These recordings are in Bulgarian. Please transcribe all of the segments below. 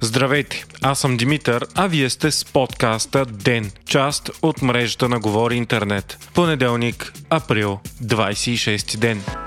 Здравейте, аз съм Димитър, а вие сте с подкаста ДЕН, част от мрежата на Говори Интернет. Понеделник, април, 26 ден.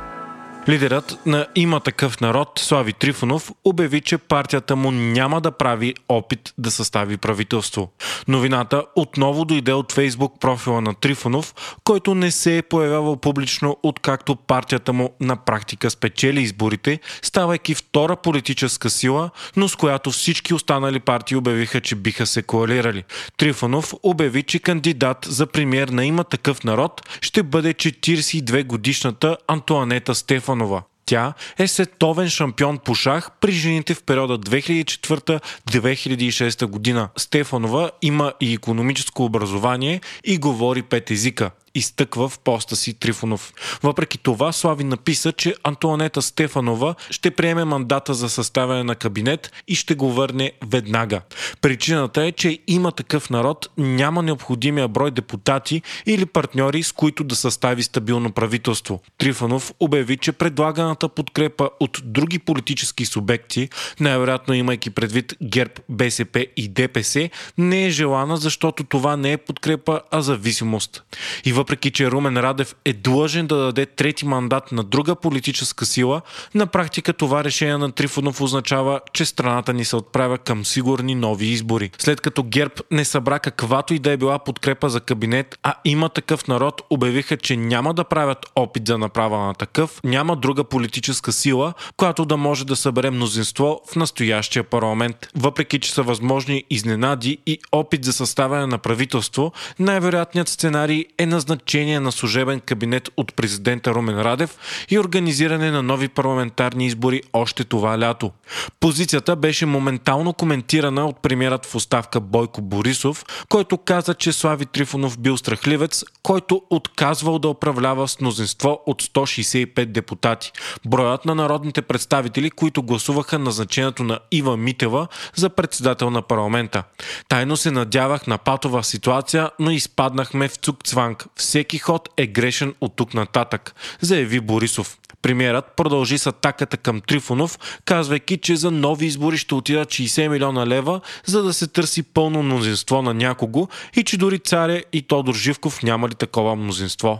Лидерът на Има такъв народ, Слави Трифонов, обяви, че партията му няма да прави опит да състави правителство. Новината отново дойде от фейсбук профила на Трифонов, който не се е появявал публично откакто партията му на практика спечели изборите, ставайки втора политическа сила, но с която всички останали партии обявиха, че биха се коалирали. Трифонов обяви, че кандидат за премьер на Има такъв народ ще бъде 42 годишната Антуанета Стефан Стефанова. Тя е световен шампион по шах при жените в периода 2004-2006 година. Стефанова има и економическо образование и говори пет езика изтъква в поста си Трифонов. Въпреки това, Слави написа, че Антуанета Стефанова ще приеме мандата за съставяне на кабинет и ще го върне веднага. Причината е, че има такъв народ, няма необходимия брой депутати или партньори, с които да състави стабилно правителство. Трифонов обяви, че предлаганата подкрепа от други политически субекти, най-вероятно имайки предвид ГЕРБ, БСП и ДПС, не е желана, защото това не е подкрепа, а зависимост. И въпреки че Румен Радев е длъжен да даде трети мандат на друга политическа сила, на практика това решение на Трифонов означава, че страната ни се отправя към сигурни нови избори. След като ГЕРБ не събра каквато и да е била подкрепа за кабинет, а има такъв народ, обявиха, че няма да правят опит за направа на такъв, няма друга политическа сила, която да може да събере мнозинство в настоящия парламент. Въпреки, че са възможни изненади и опит за съставяне на правителство, най-вероятният сценарий е назначение назначение на служебен кабинет от президента Румен Радев и организиране на нови парламентарни избори още това лято. Позицията беше моментално коментирана от премьерът в оставка Бойко Борисов, който каза, че Слави Трифонов бил страхливец, който отказвал да управлява с мнозинство от 165 депутати. Броят на народните представители, които гласуваха назначението на Ива Митева за председател на парламента. Тайно се надявах на патова ситуация, но изпаднахме в цукцванг. Всеки ход е грешен от тук нататък, заяви Борисов. Премьерът продължи с атаката към Трифонов, казвайки, че за нови избори ще отидат 60 милиона лева, за да се търси пълно мнозинство на някого и че дори царя и Тодор Живков нямали такова мнозинство.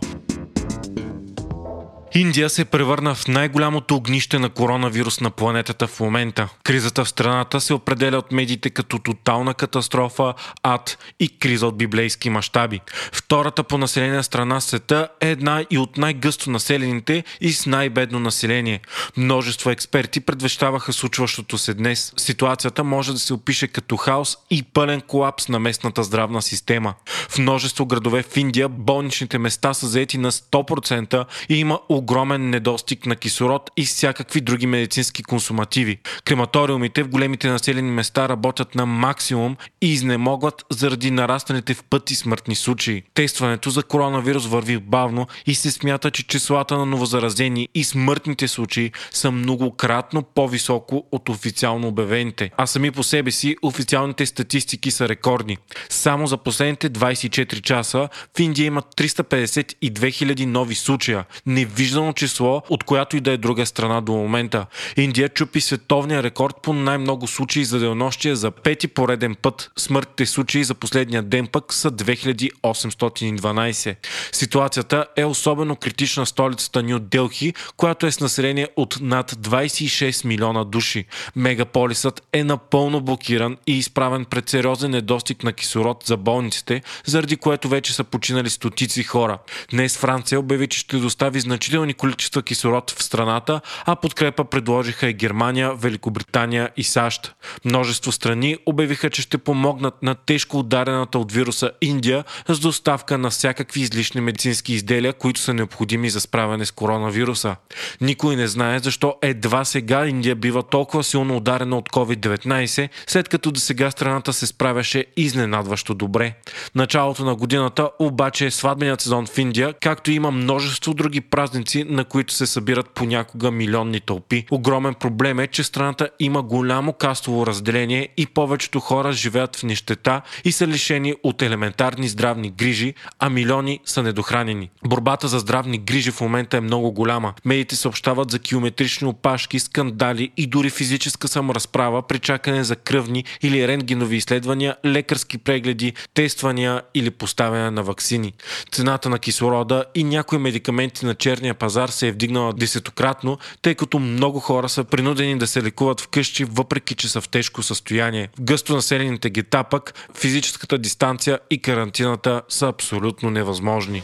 Индия се превърна в най-голямото огнище на коронавирус на планетата в момента. Кризата в страната се определя от медиите като тотална катастрофа, ад и криза от библейски мащаби. Втората по население страна в света е една и от най-гъсто населените и с най-бедно население. Множество експерти предвещаваха случващото се днес. Ситуацията може да се опише като хаос и пълен колапс на местната здравна система. В множество градове в Индия болничните места са заети на 100% и има огромен недостиг на кислород и всякакви други медицински консумативи. Крематориумите в големите населени места работят на максимум и изнемогват заради нарастаните в пъти смъртни случаи. Тестването за коронавирус върви бавно и се смята, че числата на новозаразени и смъртните случаи са многократно по-високо от официално обявените. А сами по себе си официалните статистики са рекордни. Само за последните 24 часа в Индия има 352 000 нови случая. Не вижда невиждано число, от която и да е друга страна до момента. Индия чупи световния рекорд по най-много случаи за денонощие за пети пореден път. Смъртните случаи за последния ден пък са 2812. Ситуацията е особено критична в столицата Нью Делхи, която е с население от над 26 милиона души. Мегаполисът е напълно блокиран и изправен пред сериозен недостиг на кислород за болниците, заради което вече са починали стотици хора. Днес Франция обяви, че ще достави значително значителни количества кислород в страната, а подкрепа предложиха и Германия, Великобритания и САЩ. Множество страни обявиха, че ще помогнат на тежко ударената от вируса Индия с доставка на всякакви излишни медицински изделия, които са необходими за справяне с коронавируса. Никой не знае защо едва сега Индия бива толкова силно ударена от COVID-19, след като до сега страната се справяше изненадващо добре. Началото на годината обаче е сватбеният сезон в Индия, както има множество други празници празници, на които се събират понякога милионни тълпи. Огромен проблем е, че страната има голямо кастово разделение и повечето хора живеят в нищета и са лишени от елементарни здравни грижи, а милиони са недохранени. Борбата за здравни грижи в момента е много голяма. Медиите съобщават за километрични опашки, скандали и дори физическа саморазправа при чакане за кръвни или рентгенови изследвания, лекарски прегледи, тествания или поставяне на вакцини. Цената на кислорода и някои медикаменти на черния пазар се е вдигнала десетократно, тъй като много хора са принудени да се лекуват вкъщи, въпреки че са в тежко състояние. В гъсто населените гета пък физическата дистанция и карантината са абсолютно невъзможни.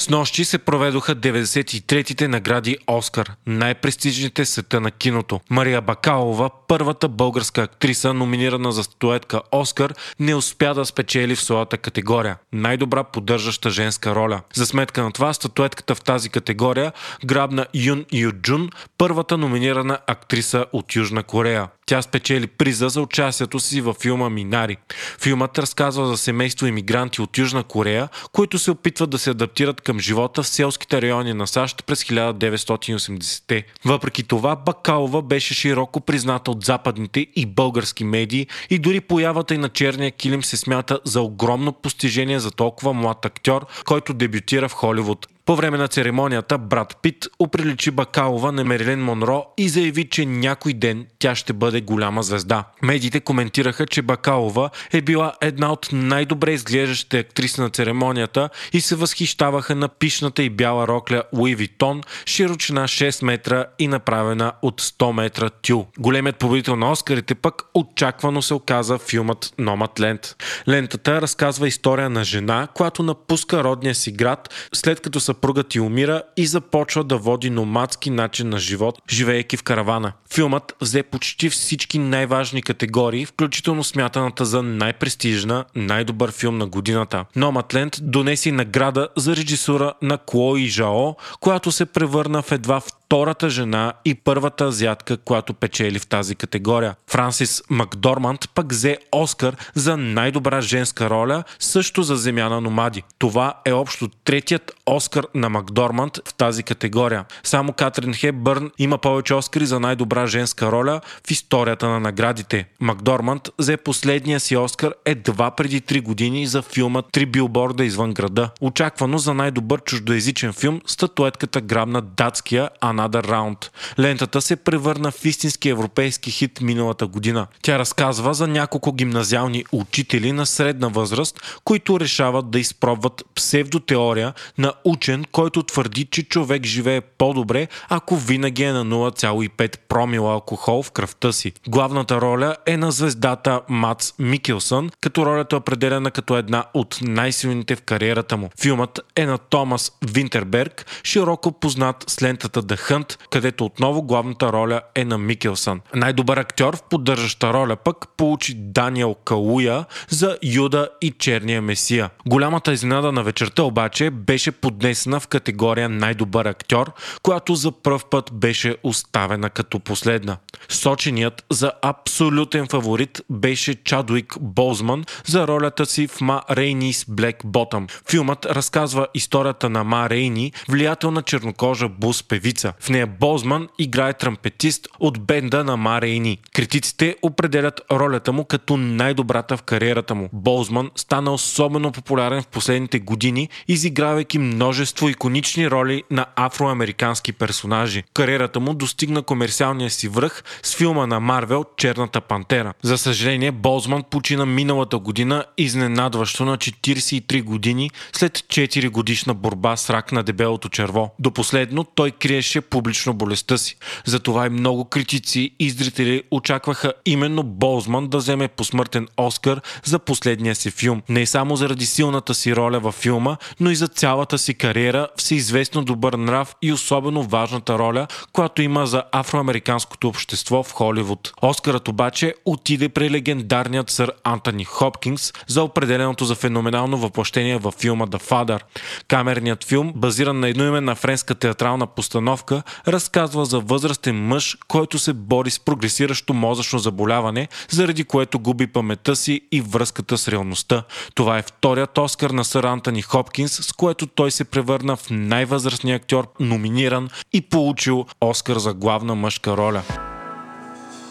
С нощи се проведоха 93-те награди Оскар, най-престижните света на киното. Мария Бакалова, първата българска актриса, номинирана за статуетка Оскар, не успя да спечели в своята категория – най-добра поддържаща женска роля. За сметка на това, статуетката в тази категория грабна Юн Юджун, първата номинирана актриса от Южна Корея. Тя спечели приза за участието си във филма Минари. Филмът разказва за семейство иммигранти от Южна Корея, които се опитват да се адаптират към живота в селските райони на САЩ през 1980-те. Въпреки това, Бакалова беше широко призната от западните и български медии и дори появата и на черния килим се смята за огромно постижение за толкова млад актьор, който дебютира в Холивуд. По време на церемонията брат Пит оприличи Бакалова на Мерилен Монро и заяви, че някой ден тя ще бъде голяма звезда. Медиите коментираха, че Бакалова е била една от най-добре изглеждащите актриси на церемонията и се възхищаваха на пишната и бяла рокля Луи Витон, широчина 6 метра и направена от 100 метра тюл. Големият победител на Оскарите пък очаквано се оказа филмът Номът Лент. Лентата разказва история на жена, която напуска родния си град, след като са съпругът ти умира и започва да води номадски начин на живот, живеейки в каравана. Филмът взе почти всички най-важни категории, включително смятаната за най-престижна, най-добър филм на годината. Номадленд донеси награда за режисура на Клои Жао, която се превърна в едва втората жена и първата азиатка, която печели в тази категория. Франсис Макдорманд пък взе Оскар за най-добра женска роля, също за Земя на номади. Това е общо третият Оскар на Макдорманд в тази категория. Само Катрин Хепбърн има повече Оскари за най-добра женска роля в историята на наградите. Макдорманд взе последния си Оскар едва преди 3 години за филма Три билборда извън града. Очаквано за най-добър чуждоязичен филм статуетката грабна датския Another Round. Лентата се превърна в истински европейски хит миналата година. Тя разказва за няколко гимназиални учители на средна възраст, които решават да изпробват псевдотеория на учен, който твърди, че човек живее по-добре, ако винаги е на 0,5 промила алкохол в кръвта си. Главната роля е на звездата Мац Микелсън, като ролята е определена като една от най-силните в кариерата му. Филмът е на Томас Винтерберг, широко познат с лентата The Hunt, където отново главната роля е на Микелсън. Най-добър актьор в поддържаща роля пък получи Даниел Калуя за Юда и Черния Месия. Голямата изненада на вечерта обаче беше поднесена в категория най-добър актьор, която за пръв път беше оставена като последна. Соченият за абсолютен фаворит беше Чадуик Бозман за ролята си в Ма Рейнис Black Bottom. Филмът разказва историята на Ма Рейни, влиятелна чернокожа бус певица. В нея Бозман играе трампетист от бенда на Ма Рейни. Критиците определят ролята му като най-добрата в кариерата му. Бозман стана особено популярен в последните години, изигравайки множество иконични роли на афроамерикански персонажи. Кариерата му достигна комерциалния си връх с филма на Марвел Черната пантера. За съжаление, Бозман почина миналата година изненадващо на 43 години след 4 годишна борба с рак на дебелото черво. До последно той криеше публично болестта си. Затова и много критици и зрители очакваха именно Бозман да вземе посмъртен Оскар за последния си филм. Не само заради силната си роля във филма, но и за цялата си кариера, всеизвестно добър нрав и особено важната роля, която има за афроамериканското общество в Холивуд. Оскарът обаче отиде при легендарният сър Антони Хопкинс за определеното за феноменално въплъщение във филма The Father. Камерният филм, базиран на едноименна френска театрална постановка, разказва за възрастен мъж, който се бори с прогресиращо мозъчно заболяване, заради което губи паметта си и връзката с реалността. Това е вторият Оскар на сър Антони Хопкинс, с което той се превърна в най-възрастния актьор, номиниран и получил Оскар за главна мъжка роля.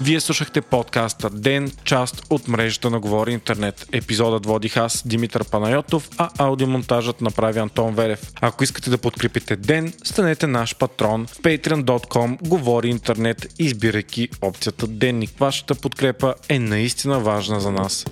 Вие слушахте подкаста Ден, част от мрежата на Говори Интернет. Епизодът водих аз, Димитър Панайотов, а аудиомонтажът направи Антон Верев. Ако искате да подкрепите Ден, станете наш патрон в patreon.com Говори Интернет, избирайки опцията Денник. Вашата подкрепа е наистина важна за нас.